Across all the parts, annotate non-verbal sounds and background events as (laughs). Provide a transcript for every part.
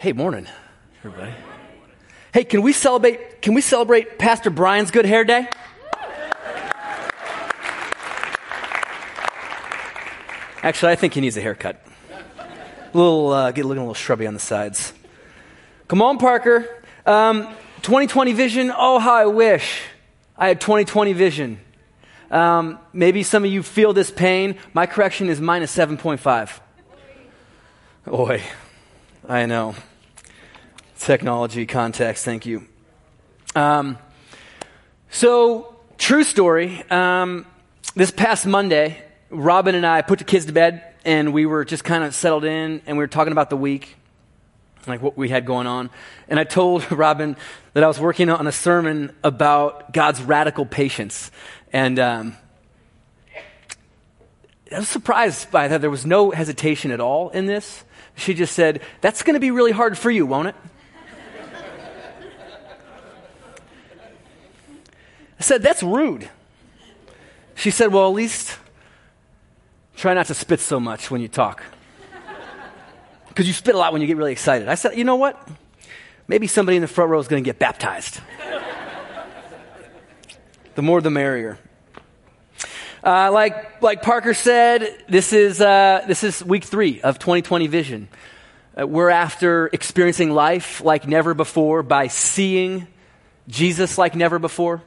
Hey, morning, everybody. Hey, can we celebrate? Can we celebrate Pastor Brian's Good Hair Day? Actually, I think he needs a haircut. A little, uh, get looking a little shrubby on the sides. Come on, Parker. Um, 2020 vision. Oh, how I wish I had 2020 vision. Um, maybe some of you feel this pain. My correction is minus 7.5. Oi, I know. Technology, context, thank you. Um, so, true story. Um, this past Monday, Robin and I put the kids to bed, and we were just kind of settled in, and we were talking about the week, like what we had going on. And I told (laughs) Robin that I was working on a sermon about God's radical patience. And um, I was surprised by that there was no hesitation at all in this. She just said, That's going to be really hard for you, won't it? I said, That's rude. She said, Well, at least try not to spit so much when you talk. (laughs) Because you spit a lot when you get really excited. I said, You know what? Maybe somebody in the front row is going to get baptized. (laughs) the more the merrier. Uh, like, like Parker said, this is, uh, this is week three of 2020 Vision. Uh, we're after experiencing life like never before by seeing Jesus like never before.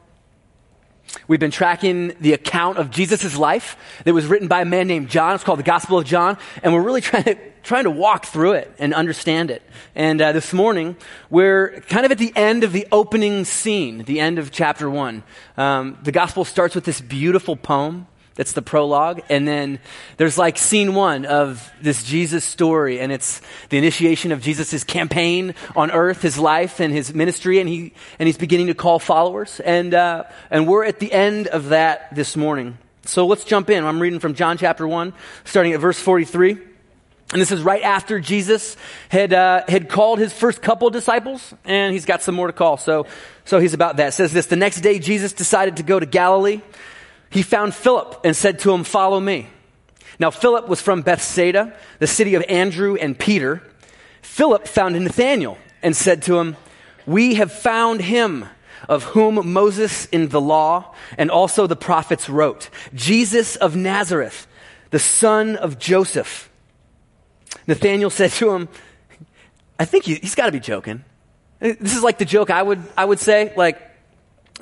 We've been tracking the account of Jesus' life that was written by a man named John. It's called the Gospel of John. And we're really (laughs) trying to, trying to walk through it and understand it. And uh, this morning, we're kind of at the end of the opening scene, the end of chapter one. Um, the Gospel starts with this beautiful poem that's the prologue. And then there's like scene one of this Jesus story, and it's the initiation of Jesus' campaign on earth, his life and his ministry, and, he, and he's beginning to call followers. And, uh, and we're at the end of that this morning. So let's jump in. I'm reading from John chapter 1, starting at verse 43. And this is right after Jesus had, uh, had called his first couple disciples, and he's got some more to call. So, so he's about that. It says this The next day, Jesus decided to go to Galilee he found Philip and said to him, Follow me. Now, Philip was from Bethsaida, the city of Andrew and Peter. Philip found Nathanael and said to him, We have found him of whom Moses in the law and also the prophets wrote, Jesus of Nazareth, the son of Joseph. Nathanael said to him, I think he, has got to be joking. This is like the joke I would, I would say, like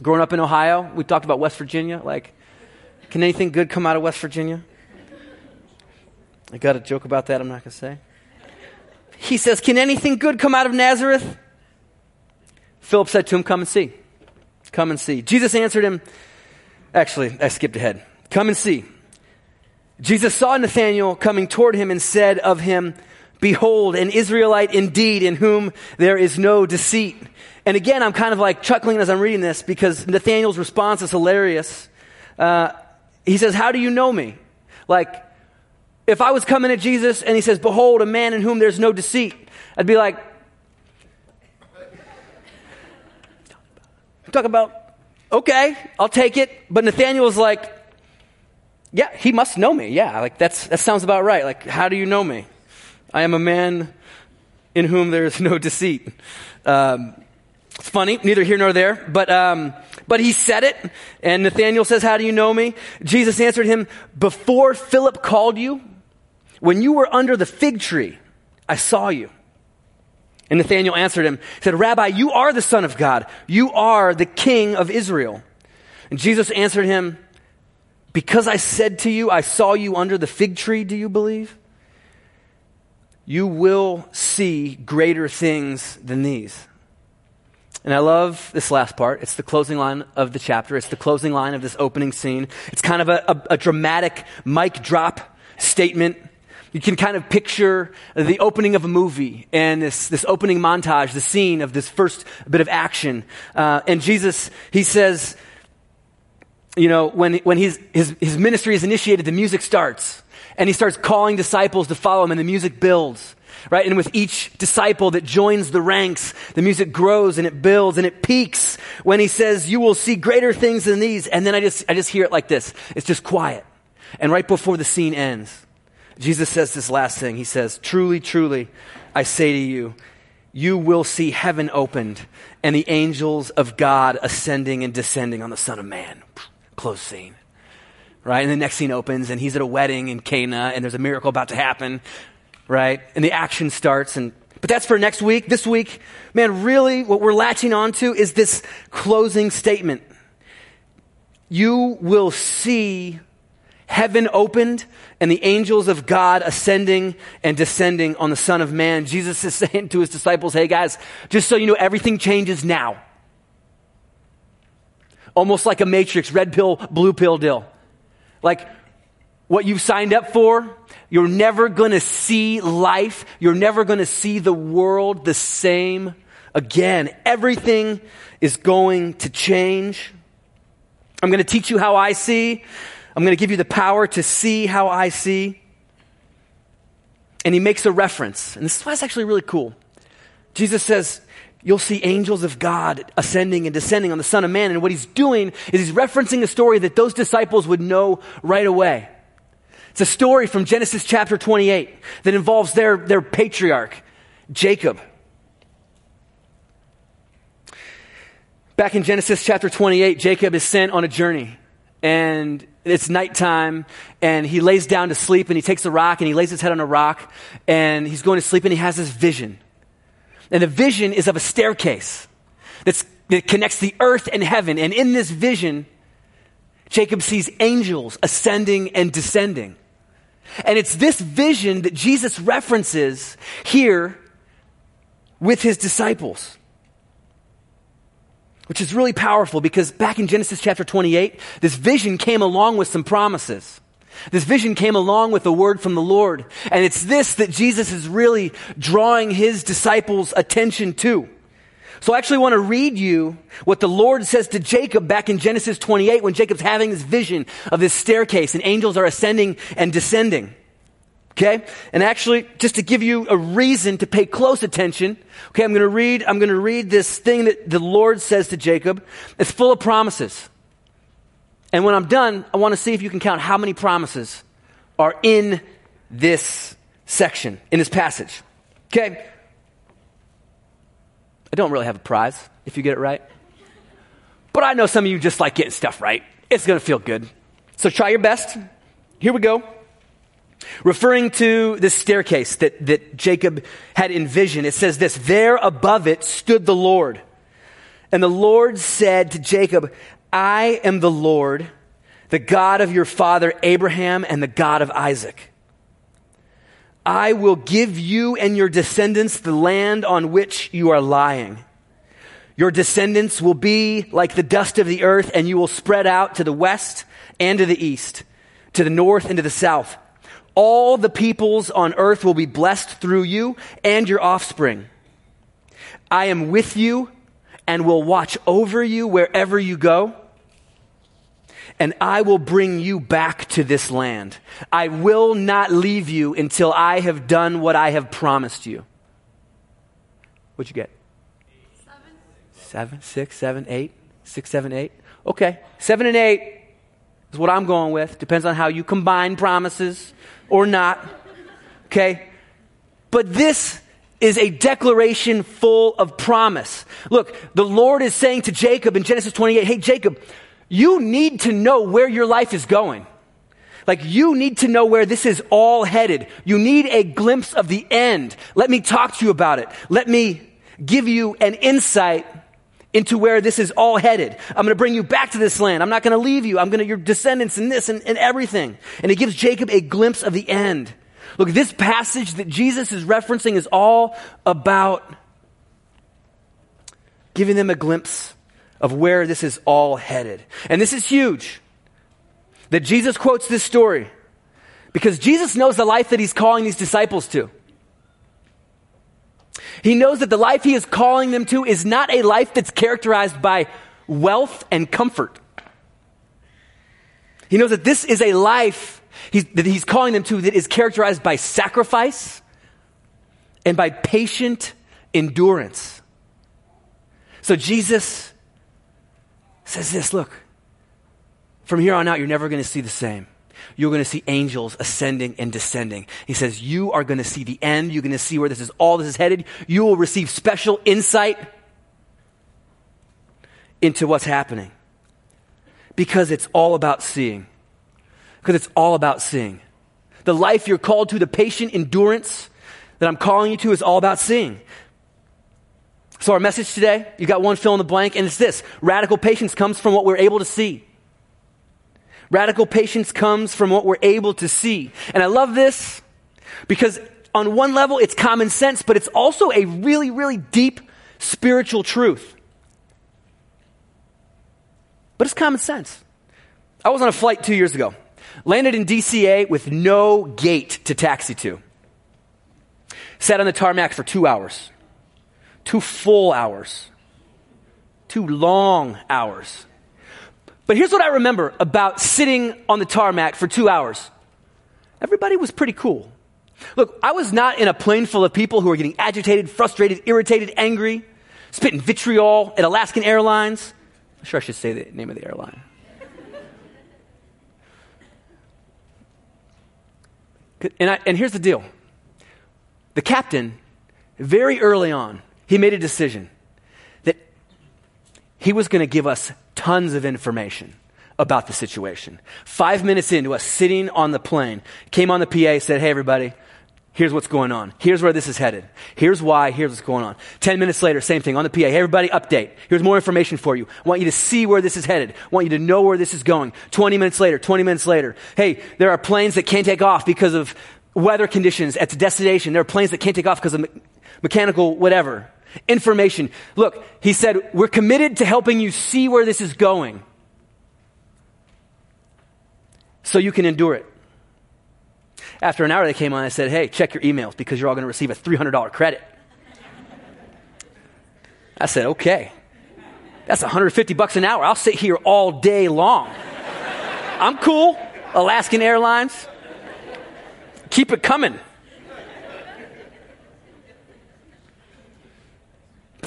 growing up in Ohio, we talked about West Virginia, like, can anything good come out of West Virginia? I got a joke about that I'm not going to say. He says, Can anything good come out of Nazareth? Philip said to him, Come and see. Come and see. Jesus answered him, Actually, I skipped ahead. Come and see. Jesus saw Nathanael coming toward him and said of him, Behold, an Israelite indeed, in whom there is no deceit. And again, I'm kind of like chuckling as I'm reading this because Nathanael's response is hilarious. Uh, he says, How do you know me? Like, if I was coming at Jesus and he says, Behold, a man in whom there's no deceit, I'd be like, Talk about, okay, I'll take it. But Nathanael was like, Yeah, he must know me. Yeah, like that's, that sounds about right. Like, how do you know me? I am a man in whom there is no deceit. Um, it's funny, neither here nor there, but, um, but he said it. And Nathanael says, How do you know me? Jesus answered him, Before Philip called you, when you were under the fig tree, I saw you. And Nathanael answered him, said, Rabbi, you are the Son of God. You are the King of Israel. And Jesus answered him, Because I said to you, I saw you under the fig tree, do you believe? You will see greater things than these. And I love this last part. It's the closing line of the chapter. It's the closing line of this opening scene. It's kind of a, a, a, dramatic mic drop statement. You can kind of picture the opening of a movie and this, this opening montage, the scene of this first bit of action. Uh, and Jesus, he says, you know, when, when his, his, his ministry is initiated, the music starts. And he starts calling disciples to follow him, and the music builds right? And with each disciple that joins the ranks, the music grows and it builds and it peaks when he says, you will see greater things than these. And then I just, I just hear it like this. It's just quiet. And right before the scene ends, Jesus says this last thing. He says, truly, truly, I say to you, you will see heaven opened and the angels of God ascending and descending on the Son of Man. Close scene. Right? And the next scene opens and he's at a wedding in Cana and there's a miracle about to happen. Right? And the action starts and but that's for next week. This week, man, really what we're latching onto is this closing statement. You will see heaven opened and the angels of God ascending and descending on the Son of Man. (laughs) Jesus is saying to his disciples, hey guys, just so you know, everything changes now. Almost like a matrix, red pill, blue pill deal. Like what you've signed up for, you're never gonna see life, you're never gonna see the world the same again. Everything is going to change. I'm gonna teach you how I see. I'm going to give you the power to see how I see. And he makes a reference. And this is why it's actually really cool. Jesus says, You'll see angels of God ascending and descending on the Son of Man. And what he's doing is he's referencing a story that those disciples would know right away. It's a story from Genesis chapter 28 that involves their, their patriarch, Jacob. Back in Genesis chapter 28, Jacob is sent on a journey. And it's nighttime and he lays down to sleep and he takes a rock and he lays his head on a rock and he's going to sleep and he has this vision. And the vision is of a staircase that connects the earth and heaven. And in this vision, Jacob sees angels ascending and descending. And it's this vision that Jesus references here with his disciples which is really powerful because back in Genesis chapter 28, this vision came along with some promises. This vision came along with a word from the Lord. And it's this that Jesus is really drawing his disciples' attention to. So I actually want to read you what the Lord says to Jacob back in Genesis 28 when Jacob's having this vision of this staircase and angels are ascending and descending. Okay? And actually, just to give you a reason to pay close attention, okay, I'm to read, I'm to read this thing that the Lord says to Jacob. It's full of promises. And when I'm done, I want to see if you can count how many promises are in this section, in this passage. Okay? I don't really have a prize if you get it right. But I know some of you just like getting stuff right. It's going to feel good. So try your best. Here we go. Referring to this staircase that, that Jacob had envisioned, it says this There above it stood the Lord. And the Lord said to Jacob, I am the Lord, the God of your father Abraham and the God of Isaac. I will give you and your descendants the land on which you are lying. Your descendants will be like the dust of the earth, and you will spread out to the west and to the east, to the north and to the south. All the peoples on earth will be blessed through you and your offspring. I am with you and will watch over you wherever you go. And I will bring you back to this land. I will not leave you until I have done what I have promised you. What'd you get? Seven. Seven, six, seven, eight, six, seven, eight. Okay. Seven and eight is what I'm going with. Depends on how you combine promises or not. Okay? But this is a declaration full of promise. Look, the Lord is saying to Jacob in Genesis 28, hey, Jacob, you need to know where your life is going. Like, you need to know where this is all headed. You need a glimpse of the end. Let me talk to you about it. Let me give you an insight into where this is all headed. I'm going to bring you back to this land. I'm not going to leave you. I'm going to, your descendants and this and, and everything. And it gives Jacob a glimpse of the end. Look, this passage that Jesus is referencing is all about giving them a glimpse of where this is all headed. And this is huge that Jesus quotes this story because Jesus knows the life that he's calling these disciples to. He knows that the life he is calling them to is not a life that's characterized by wealth and comfort. He knows that this is a life he's, that he's calling them to that is characterized by sacrifice and by patient endurance. So Jesus says this look, from here on out, you're never going to see the same. you're going to see angels ascending and descending. He says, You are going to see the end. You're going to see where this is, all this is headed. You will receive special insight into what's happening because it's all about seeing. Because it's all about seeing. The life you're called to, the patient endurance that I'm calling you to, is all about seeing. So, our message today, you got one fill in the blank, and it's this radical patience comes from what we're able to see. Radical patience comes from what we're able to see. And I love this because, on one level, it's common sense, but it's also a really, really deep spiritual truth. But it's common sense. I was on a flight two years ago, landed in DCA with no gate to taxi to. Sat on the tarmac for two hours, two full hours, two long hours. But here's what I remember about sitting on the tarmac for two hours everybody was pretty cool. Look, I was not in a plane full of people who were getting agitated, frustrated, irritated, angry, spitting vitriol at Alaskan Airlines. I'm sure I should say the name of the airline. And, I, and here's the deal the captain, very early on, he made a decision that he was going to give us tons of information about the situation. Five minutes into us sitting on the plane, came on the PA, said, Hey, everybody, Here's what's going on. Here's where this is headed. Here's why. Here's what's going on. Ten minutes later, same thing on the PA. Hey, everybody, update. Here's more information for you. I want you to see where this is headed. I want you to know where this is going. 20 minutes later, 20 minutes later. Hey, there are planes that can't take off because of weather conditions at the destination. There are planes that can't take off because of me- mechanical whatever. Information. Look, he said, we're committed to helping you see where this is going so you can endure it. After an hour, they came on and said, Hey, check your emails because you're all going to receive a $300 credit. I said, Okay. That's 150 bucks an hour. I'll sit here all day long. I'm cool. Alaskan Airlines. Keep it coming.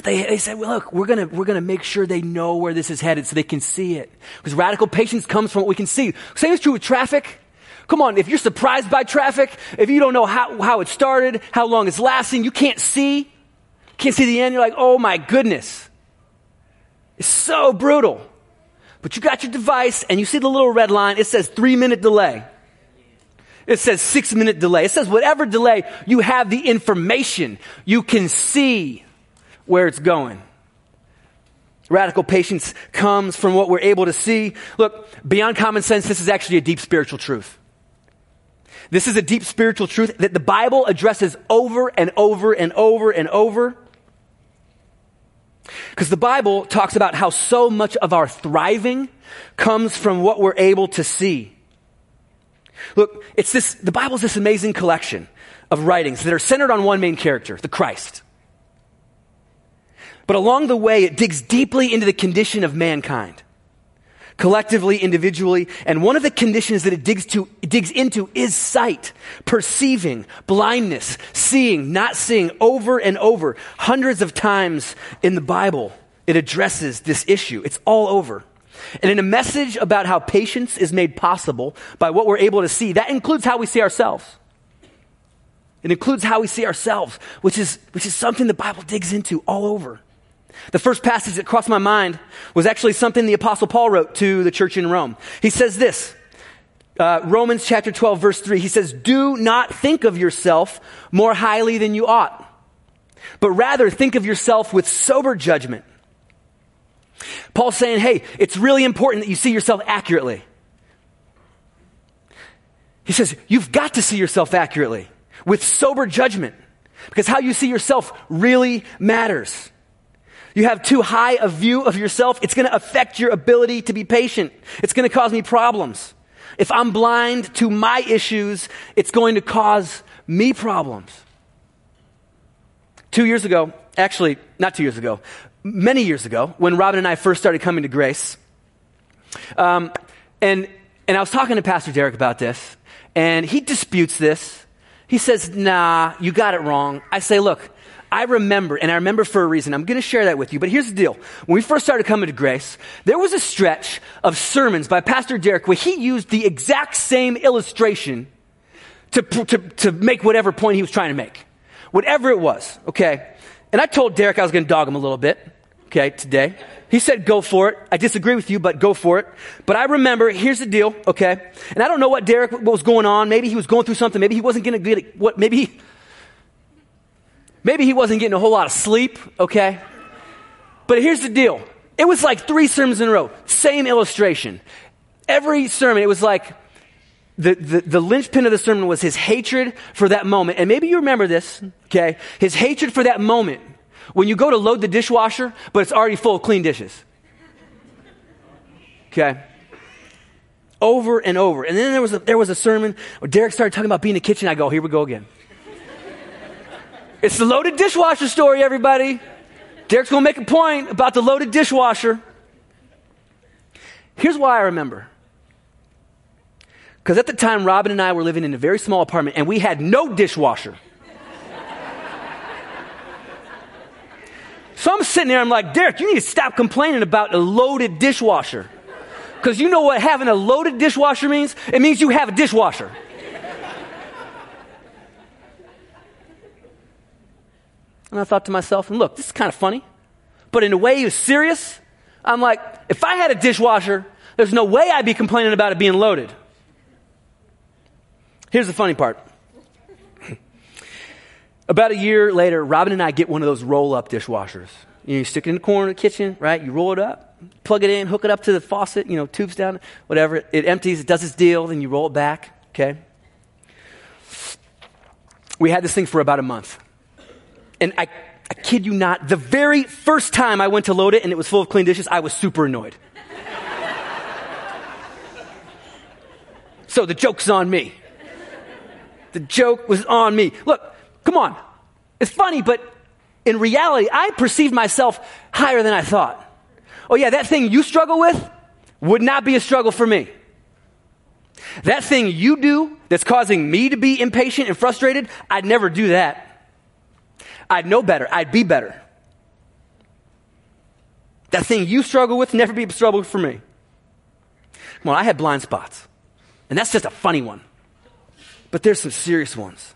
They, they said, well, look, we're going we're gonna make sure they know where this is headed so they can see it. Because radical patience comes from what we can see. Same is true with traffic. Come on, if you're surprised by traffic, if you don't know how, how it started, how long it's lasting, you can't see, can't see the end, you're like, oh my goodness. It's so brutal. But you got your device and you see the little red line, it says three minute delay. It says six minute delay. It says whatever delay, you have the information. You can see where it's going. Radical patience comes from what we're able to see. Look, beyond common sense, this is actually a deep spiritual truth. This is a deep spiritual truth that the Bible addresses over and over and over and over. Because the Bible talks about how so much of our thriving comes from what we're able to see. Look, it's this, the Bible's this amazing collection of writings that are centered on one main character, the Christ. But along the way, it digs deeply into the condition of mankind collectively, individually. And one of the conditions that it digs, to, it digs into is sight, perceiving, blindness, seeing, not seeing over and over. Hundreds of times in the Bible, it addresses this issue. It's all over. And in a message about how patience is made possible by what we're able to see, that includes how we see ourselves. It includes how we see ourselves, which is, which is something the Bible digs into all over. The first passage that crossed my mind was actually something the Apostle Paul wrote to the church in Rome. He says this uh, Romans chapter 12, verse 3. He says, Do not think of yourself more highly than you ought, but rather think of yourself with sober judgment. Paul's saying, Hey, it's really important that you see yourself accurately. He says, You've got to see yourself accurately with sober judgment because how you see yourself really matters you have too high a view of yourself, it's going to affect your ability to be patient. It's going to cause me problems. If I'm blind to my issues, it's going to cause me problems. Two years ago, actually, not two years ago, many years ago, when Robin and I first started coming to Grace, um, and, and I was talking to Pastor Derek about this, and he disputes this. He says, nah, you got it wrong. I say, look, I remember, and I remember for a reason. I'm going to share that with you. But here's the deal. When we first started coming to Grace, there was a stretch of sermons by Pastor Derek where he used the exact same illustration to, to, to make whatever point he was trying to make. Whatever it was, okay? And I told Derek I was going to dog him a little bit, okay, today. He said, go for it. I disagree with you, but go for it. But I remember, here's the deal, okay? And I don't know what Derek, what was going on. Maybe he was going through something. Maybe he wasn't going to get it. What, maybe, maybe he wasn't getting a whole lot of sleep, okay? But here's the deal. It was like three sermons in a row. Same illustration. Every sermon, it was like, the, the, the linchpin of the sermon was his hatred for that moment. And maybe you remember this, okay? His hatred for that moment when you go to load the dishwasher, but it's already full of clean dishes. Okay? Over and over. And then there was a, there was a sermon where Derek started talking about being in the kitchen. I go, here we go again. It's the loaded dishwasher story, everybody. Derek's going to make a point about the loaded dishwasher. Here's why I remember. Because at the time, Robin and I were living in a very small apartment and we had no dishwasher. So I'm sitting there, I'm like, Derek, you need to stop complaining about a loaded dishwasher. Because you know what having a loaded dishwasher means? It means you have a dishwasher. And I thought to myself, and look, this is kind of funny, but in a way he was serious. I'm like, if I had a dishwasher, there's no way I'd be complaining about it being loaded. Here's the funny part. (clears throat) About a year later, Robin and I get one of those roll up dishwashers. You, know, you stick it in the corner of the kitchen, right? You roll it up, plug it in, hook it up to the faucet, you know, tubes down, whatever. It empties, it does its deal, then you roll it back, okay? We had this thing for about a month. And I, I kid you not, the very first time I went to load it and it was full of clean dishes, I was super annoyed. so the joke's on me. The joke was on me. Look, Come on. It's funny, but in reality, I perceive myself higher than I thought. Oh, yeah, that thing you struggle with would not be a struggle for me. That thing you do that's causing me to be impatient and frustrated, I'd never do that. I'd know better. I'd be better. That thing you struggle with, never be a struggle for me. Well, I had blind spots. And that's just a funny one. But there's some serious ones.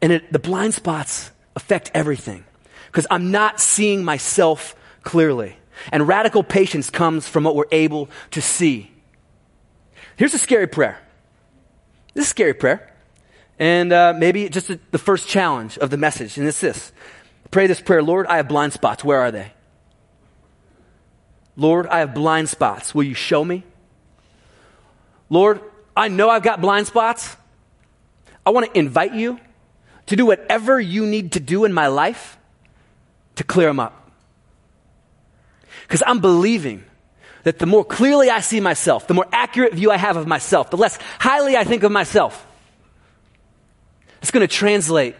And it, the blind spots affect everything because I'm not seeing myself clearly. And radical patience comes from what we're able to see. Here's a scary prayer. This is a scary prayer. And uh, maybe just the first challenge of the message. And it's this Pray this prayer Lord, I have blind spots. Where are they? Lord, I have blind spots. Will you show me? Lord, I know I've got blind spots. I want to invite you to do whatever you need to do in my life to clear them up. Because I'm believing that the more clearly I see myself, the more accurate view I have of myself, the less highly I think of myself, it's going to translate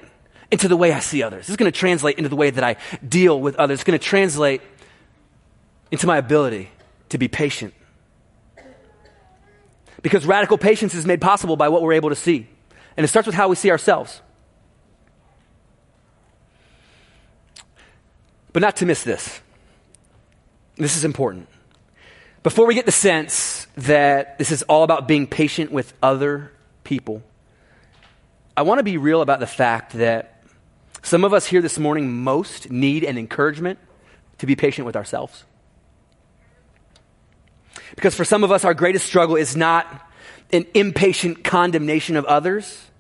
into the way I see others. It's going to translate into the way that I deal with others. It's going to translate into my ability to be patient. Because radical patience is made possible by what we're able to see. And it starts with how we see ourselves. But not to miss this. This is important. Before we get the sense that this is all about being patient with other people, I want to be real about the fact that some of us here this morning most need an encouragement to be patient with ourselves. Because for some of us, our greatest struggle is not an impatient condemnation of others,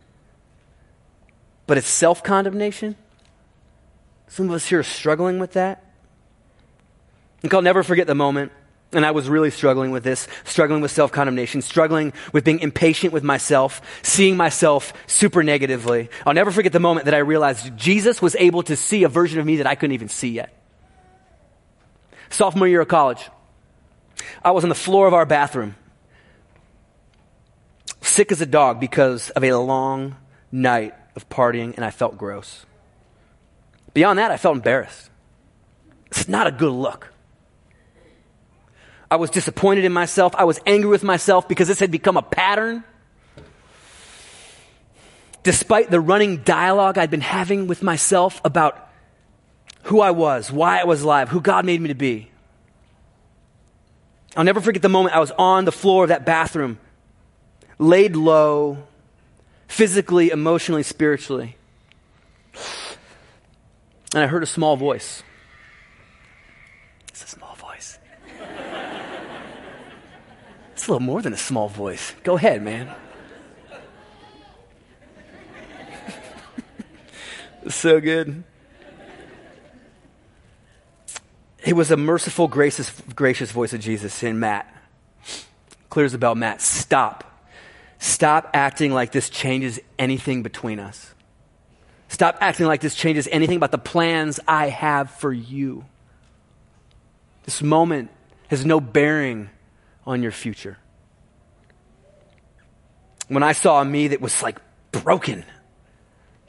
but it's self condemnation. Some of us here are struggling with that. And I'll never forget the moment, and I was really struggling with this, struggling with self condemnation, struggling with being impatient with myself, seeing myself super negatively. I'll never forget the moment that I realized Jesus was able to see a version of me that I couldn't even see yet. Sophomore year of college, I was on the floor of our bathroom, sick as a dog because of a long night of partying, and I felt gross. Beyond that, I felt embarrassed. It's not a good look. I was disappointed in myself. I was angry with myself because this had become a pattern. despite the running dialogue I'd been having with myself about who I was, why I was alive, who God made me to be. I'll never forget the moment I was on the floor of that bathroom, laid low, physically, emotionally, spiritually. And I heard a small voice. It's a small voice. It's a little more than a small voice. Go ahead, man. (laughs) so good. It was a merciful, gracious, gracious voice of Jesus saying, Matt, clears the bell, Matt, stop. Stop acting like this changes anything between us. Stop acting like this changes anything about the plans I have for you. This moment has no bearing on your future. When I saw a me that was like broken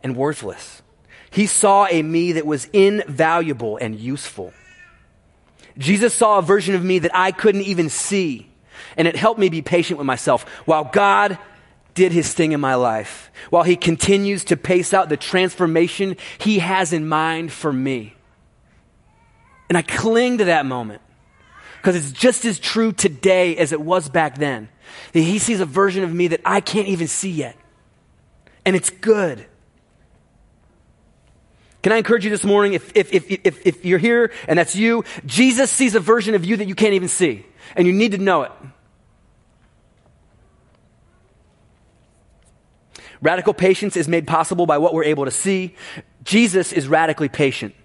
and worthless, he saw a me that was invaluable and useful. Jesus saw a version of me that I couldn't even see, and it helped me be patient with myself while God did his thing in my life, while he continues to pace out the transformation he has in mind for me. And I cling to that moment because it's just as true today as it was back then. He sees a version of me that I can't even see yet. And it's good. Can I encourage you this morning, if, if, if, if, if you're here and that's you, Jesus sees a version of you that you can't even see, and you need to know it. Radical patience is made possible by what we're able to see. Jesus is radically patient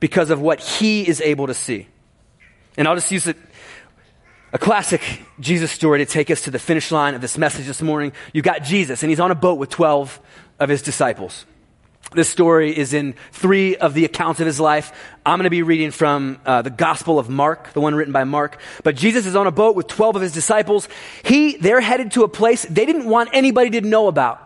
because of what he is able to see. And I'll just use it, a classic Jesus story to take us to the finish line of this message this morning. You've got Jesus, and he's on a boat with 12 of his disciples. This story is in three of the accounts of his life. I'm going to be reading from uh, the Gospel of Mark, the one written by Mark. But Jesus is on a boat with 12 of his disciples. He, they're headed to a place they didn't want anybody to know about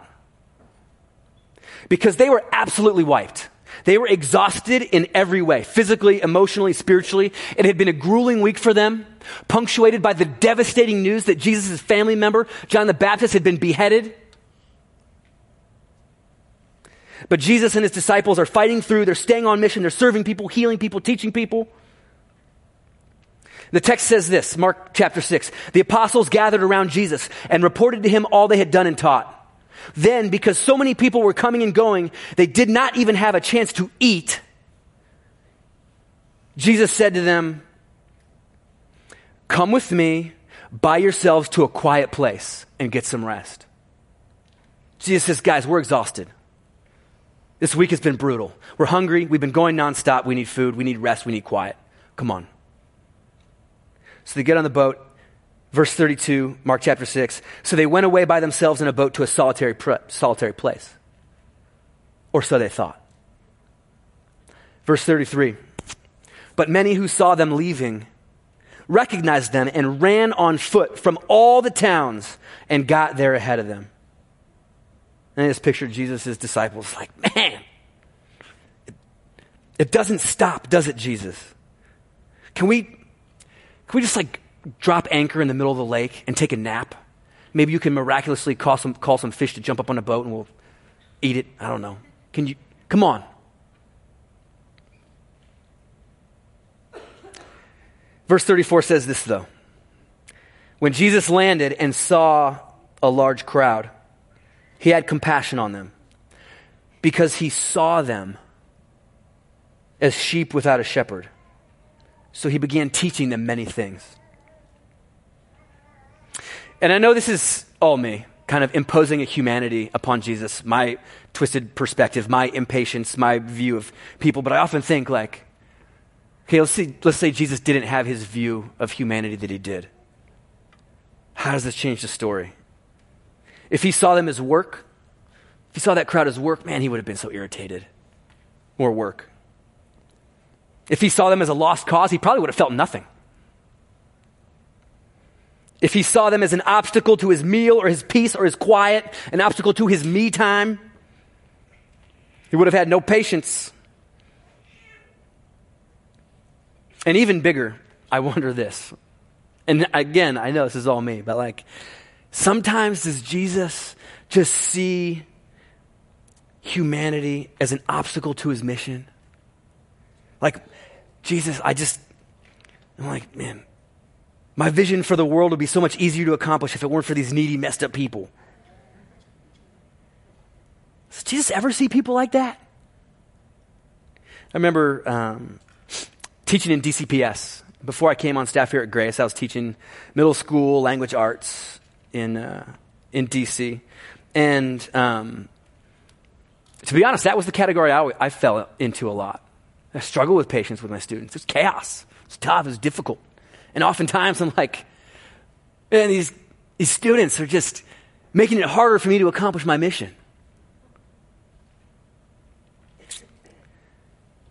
because they were absolutely wiped. They were exhausted in every way, physically, emotionally, spiritually. It had been a grueling week for them, punctuated by the devastating news that Jesus' family member, John the Baptist, had been beheaded. But Jesus and his disciples are fighting through. They're staying on mission. They're serving people, healing people, teaching people. The text says this, Mark chapter 6. The apostles gathered around Jesus and reported to him all they had done and taught. Then, because so many people were coming and going, they did not even have a chance to eat. Jesus said to them, Come with me, by yourselves to a quiet place, and get some rest. Jesus says, Guys, we're exhausted. This week has been brutal. We're hungry. We've been going nonstop. We need food. We need rest. We need quiet. Come on. So they get on the boat. Verse 32, Mark chapter 6. So they went away by themselves in a boat to a solitary, solitary place. Or so they thought. Verse 33. But many who saw them leaving recognized them and ran on foot from all the towns and got there ahead of them. And I just pictured Jesus' disciples like, man, it, it doesn't stop, does it, Jesus? Can we, can we just like drop anchor in the middle of the lake and take a nap? Maybe you can miraculously call some, call some fish to jump up on a boat and we'll eat it. I don't know. Can you, come on. Verse 34 says this, though. When Jesus landed and saw a large crowd, he had compassion on them because he saw them as sheep without a shepherd. So he began teaching them many things. And I know this is all me, kind of imposing a humanity upon Jesus, my twisted perspective, my impatience, my view of people, but I often think like, okay, let's, see, let's say Jesus didn't have his view of humanity that he did. How does this change the story? If he saw them as work, if he saw that crowd as work, man, he would have been so irritated. More work. If he saw them as a lost cause, he probably would have felt nothing. If he saw them as an obstacle to his meal or his peace or his quiet, an obstacle to his me time, he would have had no patience. And even bigger, I wonder this. And again, I know this is all me, but like, Sometimes does Jesus just see humanity as an obstacle to his mission. Like, Jesus, I just, I'm like, man, my vision for the world would be so much easier to accomplish if it weren't for these needy, messed up people. Does Jesus ever see people like that? I remember um, teaching in DCPS. Before I came on staff here at Grace, I was teaching middle school language arts in, uh, in DC. And um, to be honest, that was the category I, I fell into a lot. I struggle with patience with my students. It's chaos. It's tough. It's difficult. And oftentimes I'm like, man, these, these students are just making it harder for me to accomplish my mission.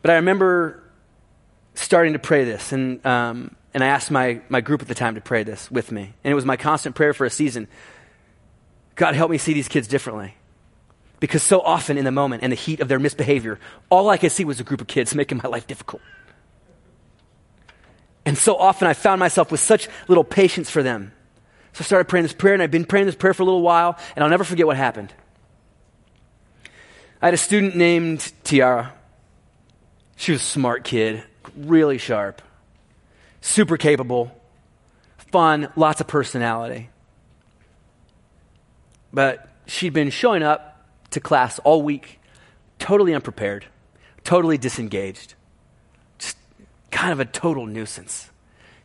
But I remember starting to pray this, and, um, and I asked my, my group at the time to pray this with me. And it was my constant prayer for a season God, help me see these kids differently. Because so often in the moment and the heat of their misbehavior, all I could see was a group of kids making my life difficult. And so often I found myself with such little patience for them. So I started praying this prayer, and I've been praying this prayer for a little while, and I'll never forget what happened. I had a student named Tiara. She was a smart kid, really sharp, super capable, fun, lots of personality. But she'd been showing up to class all week, totally unprepared, totally disengaged kind of a total nuisance.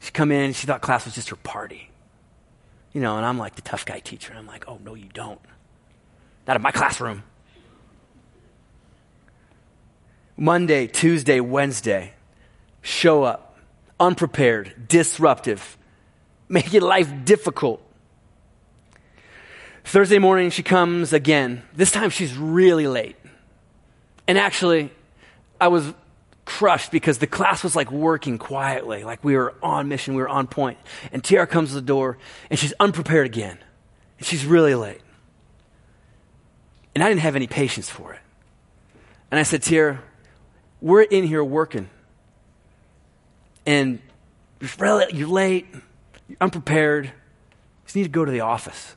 She'd come in, she thought class was just her party. You know, and I'm like the tough guy teacher. I'm like, oh, no, you don't. Not in my classroom. Monday, Tuesday, Wednesday, show up, unprepared, disruptive, making life difficult. Thursday morning, she comes again. This time, she's really late. And actually, I was crushed because the class was like working quietly, like we were on mission, we were on point. And Tiara comes to the door and she's unprepared again. And she's really late. And I didn't have any patience for it. And I said, Tiara, we're in here working. And you're late, you're unprepared. You just need to go to the office.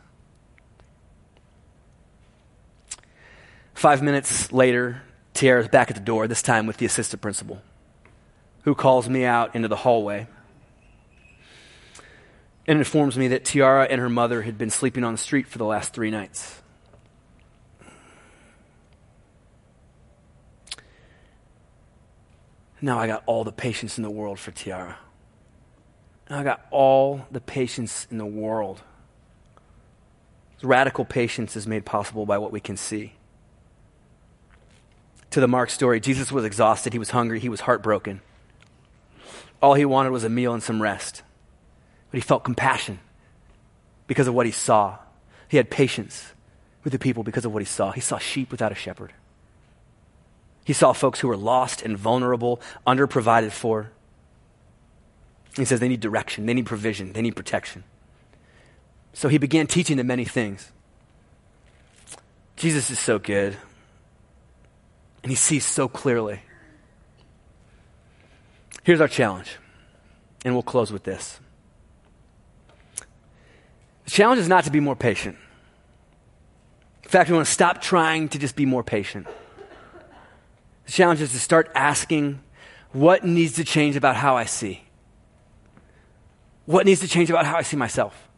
Five minutes later, Tiara's back at the door, this time with the assistant principal, who calls me out into the hallway and informs me that Tiara and her mother had been sleeping on the street for the last three nights. Now I got all the patience in the world for Tiara. Now I got all the patience in the world. Radical patience is made possible by what we can see to the Mark story, Jesus was exhausted, he was hungry, he was heartbroken. All he wanted was a meal and some rest. But he felt compassion because of what he saw. He had patience with the people because of what he saw. He saw sheep without a shepherd. He saw folks who were lost and vulnerable, underprovided for. He says they need direction, they need provision, they need protection. So he began teaching them many things. Jesus is so good and he sees so clearly. Here's our challenge, and we'll close with this. The challenge is not to be more patient. In fact, we want to stop trying to just be more patient. The challenge is to start asking what needs to change about how I see? What needs to change about how I see myself?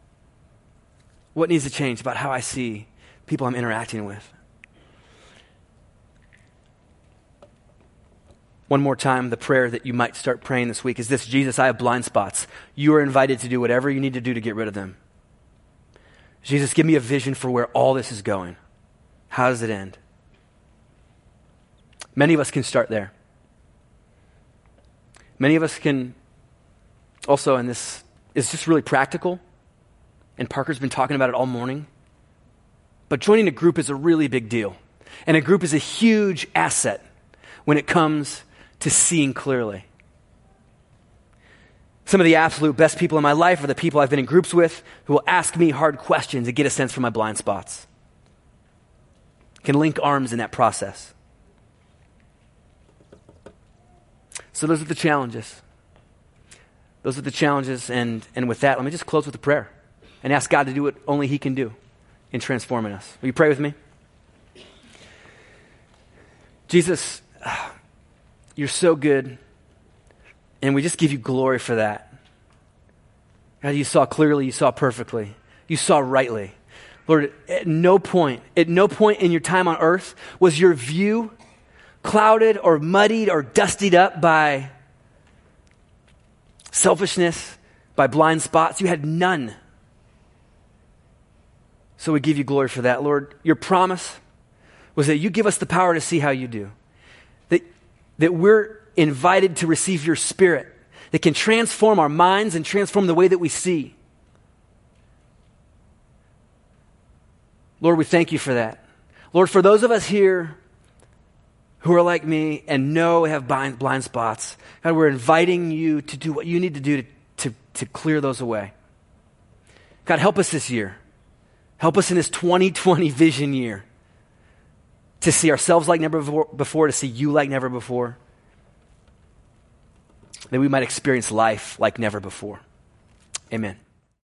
What needs to change about how I see people I'm interacting with? One more time, the prayer that you might start praying this week is this Jesus, I have blind spots. You are invited to do whatever you need to do to get rid of them. Jesus, give me a vision for where all this is going. How does it end? Many of us can start there. Many of us can also, and this is just really practical, and Parker's been talking about it all morning, but joining a group is a really big deal. And a group is a huge asset when it comes to seeing clearly. Some of the absolute best people in my life are the people I've been in groups with who will ask me hard questions and get a sense for my blind spots. Can link arms in that process. So those are the challenges. Those are the challenges, and, and with that, let me just close with a prayer and ask God to do what only He can do in transforming us. Will you pray with me? Jesus, you're so good, and we just give you glory for that. God, you saw clearly, you saw perfectly, you saw rightly. Lord, at no point, at no point in your time on earth was your view clouded or muddied or dustied up by selfishness, by blind spots. You had none. So we give you glory for that, Lord. Your promise was that you give us the power to see how you do, that we're invited to receive your spirit that can transform our minds and transform the way that we see. Lord, we thank you for that. Lord, for those of us here who are like me and know we have blind, blind spots, God, we're inviting you to do what you need to do to, to, to clear those away. God, help us this year. Help us in this 2020 vision year to see ourselves like never before, to see you like never before, that we might experience life like never before. Amen.